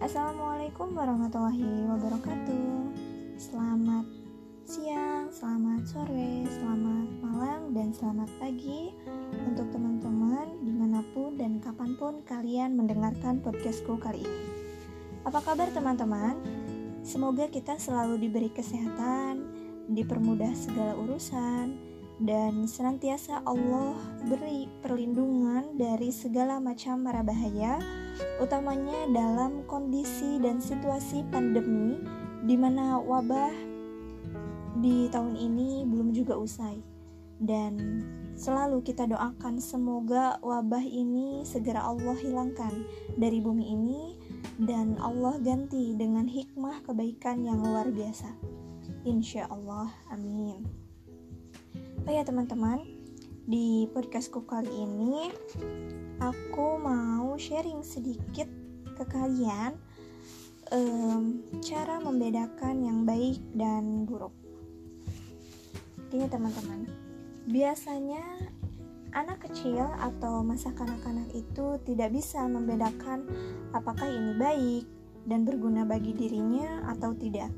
Assalamualaikum warahmatullahi wabarakatuh Selamat siang, selamat sore, selamat malam, dan selamat pagi Untuk teman-teman di mana pun dan kapan pun kalian mendengarkan podcastku kali ini Apa kabar teman-teman? Semoga kita selalu diberi kesehatan, dipermudah segala urusan, dan senantiasa Allah beri perlindungan dari segala macam mara bahaya utamanya dalam kondisi dan situasi pandemi di mana wabah di tahun ini belum juga usai. Dan selalu kita doakan semoga wabah ini segera Allah hilangkan dari bumi ini dan Allah ganti dengan hikmah kebaikan yang luar biasa. Insya Allah, amin. Oh ya teman-teman, di podcastku kali ini aku mau sharing sedikit ke kalian um, cara membedakan yang baik dan buruk. Gini teman-teman, biasanya anak kecil atau masa kanak-kanak itu tidak bisa membedakan apakah ini baik dan berguna bagi dirinya atau tidak.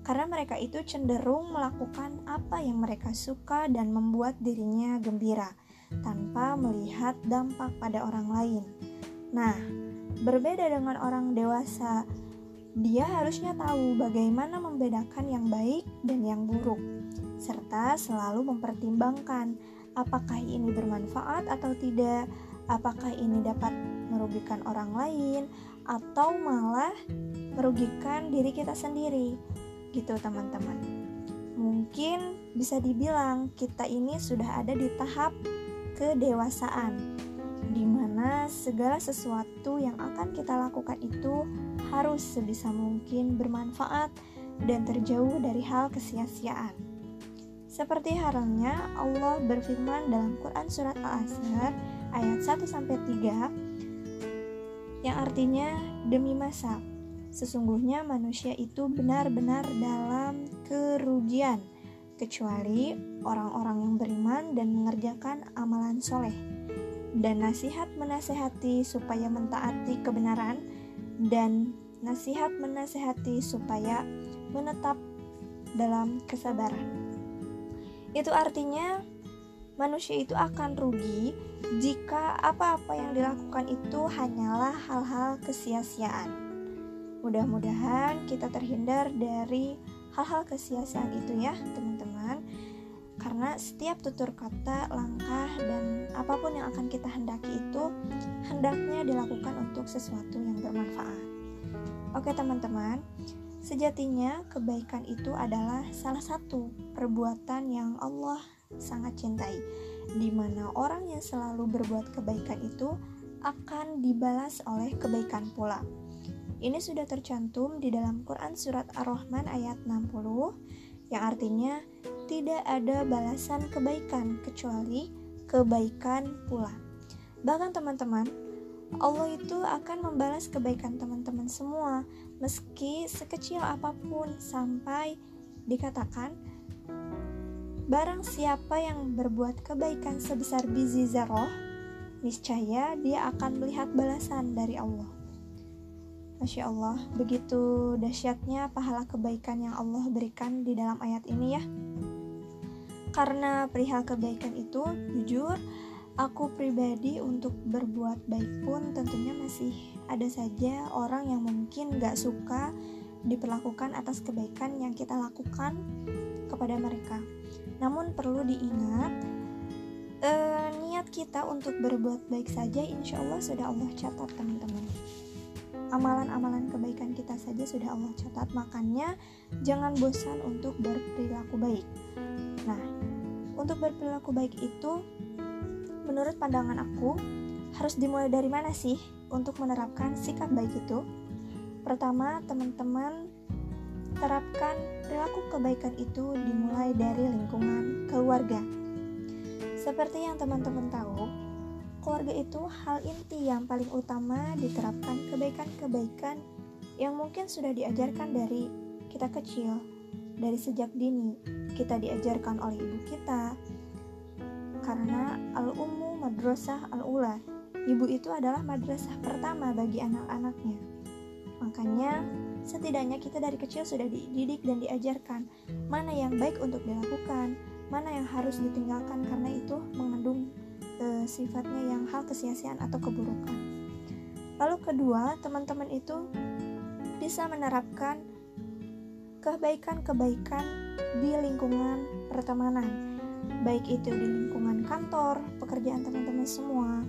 Karena mereka itu cenderung melakukan apa yang mereka suka dan membuat dirinya gembira tanpa melihat dampak pada orang lain. Nah, berbeda dengan orang dewasa, dia harusnya tahu bagaimana membedakan yang baik dan yang buruk, serta selalu mempertimbangkan apakah ini bermanfaat atau tidak, apakah ini dapat merugikan orang lain, atau malah merugikan diri kita sendiri. Gitu, teman-teman. Mungkin bisa dibilang kita ini sudah ada di tahap kedewasaan, di mana segala sesuatu yang akan kita lakukan itu harus sebisa mungkin bermanfaat dan terjauh dari hal kesia-siaan. Seperti halnya Allah berfirman dalam Quran surat Al-Asr ayat 1 sampai 3 yang artinya demi masa sesungguhnya manusia itu benar-benar dalam kerugian kecuali orang-orang yang beriman dan mengerjakan amalan soleh. Dan nasihat menasehati supaya mentaati kebenaran dan nasihat menasehati supaya menetap dalam kesabaran. Itu artinya manusia itu akan rugi jika apa-apa yang dilakukan itu hanyalah hal-hal kesia-siaan mudah-mudahan kita terhindar dari hal-hal kesia-siaan itu ya teman-teman karena setiap tutur kata, langkah, dan apa pun yang akan kita hendaki itu hendaknya dilakukan untuk sesuatu yang bermanfaat. Oke teman-teman, sejatinya kebaikan itu adalah salah satu perbuatan yang Allah sangat cintai, di mana orang yang selalu berbuat kebaikan itu akan dibalas oleh kebaikan pula. Ini sudah tercantum di dalam Quran Surat Ar-Rahman ayat 60 yang artinya tidak ada balasan kebaikan kecuali kebaikan pula. Bahkan teman-teman, Allah itu akan membalas kebaikan teman-teman semua meski sekecil apa pun sampai dikatakan barang siapa yang berbuat kebaikan sebesar biji zarah niscaya dia akan melihat balasan dari Allah. Masya Allah, begitu dahsyatnya pahala kebaikan yang Allah berikan di dalam ayat ini ya. Karena perihal kebaikan itu, jujur, aku pribadi untuk berbuat baik pun tentunya masih ada saja orang yang mungkin gak suka diperlakukan atas kebaikan yang kita lakukan kepada mereka. Namun perlu diingat, eh, niat kita untuk berbuat baik saja insya Allah sudah Allah catat teman-teman amalan-amalan kebaikan kita saja sudah Allah catat. Makanya jangan bosan untuk berperilaku baik. Nah untuk berperilaku baik itu menurut pandangan aku harus dimulai dari mana sih untuk menerapkan sikap baik itu? Pertama teman-teman terapkan perilaku kebaikan itu dimulai dari lingkungan keluarga. Seperti yang teman-teman tahu keluarga itu hal inti yang paling utama diterapkan kebaikan-kebaikan yang mungkin sudah diajarkan dari kita kecil, dari sejak dini. Kita diajarkan oleh ibu kita, karena al-ummu madrasah al-ula. Ibu itu adalah madrasah pertama bagi anak-anaknya. Makanya setidaknya kita dari kecil sudah dididik dan diajarkan mana yang baik untuk dilakukan, mana yang harus ditinggalkan karena itu mengandung e, sifatnya yang hal kesia-siaan atau keburukan. Lalu kedua, teman-teman itu bisa menerapkan kebaikan-kebaikan di lingkungan pertemanan, baik itu di lingkungan kantor, pekerjaan teman-teman semua,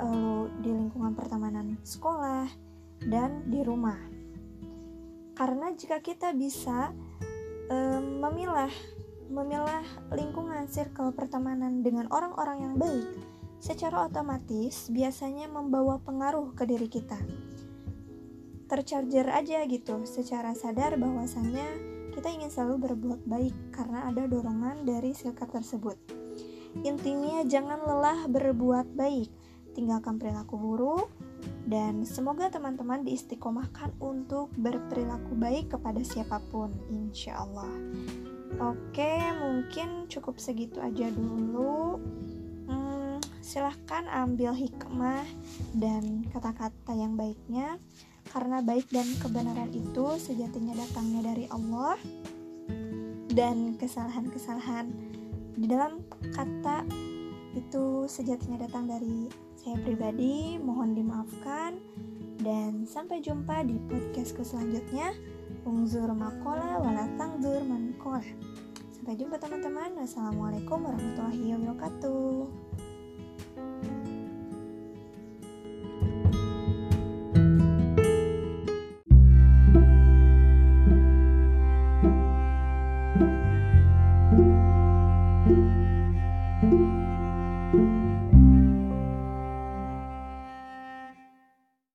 lalu di lingkungan pertemanan sekolah, dan di rumah. Karena jika kita bisa um, memilah memilah lingkungan circle pertemanan dengan orang-orang yang baik, secara otomatis biasanya membawa pengaruh ke diri kita. Tercharger aja gitu, secara sadar bahwasannya kita ingin selalu berbuat baik karena ada dorongan dari silkat tersebut. Intinya jangan lelah berbuat baik, tinggalkan perilaku buruk, dan semoga teman-teman diistiqomahkan untuk berperilaku baik kepada siapa pun, insya Allah. Oke, mungkin cukup segitu aja dulu silahkan ambil hikmah dan kata-kata yang baiknya karena baik dan kebenaran itu sejatinya datangnya dari Allah dan kesalahan-kesalahan di dalam kata itu sejatinya datang dari saya pribadi. Mohon dimaafkan dan sampai jumpa di podcastku selanjutnya. Ungzur makola walatang zur mankola. Sampai jumpa teman-teman. Wassalamualaikum warahmatullahi wabarakatuh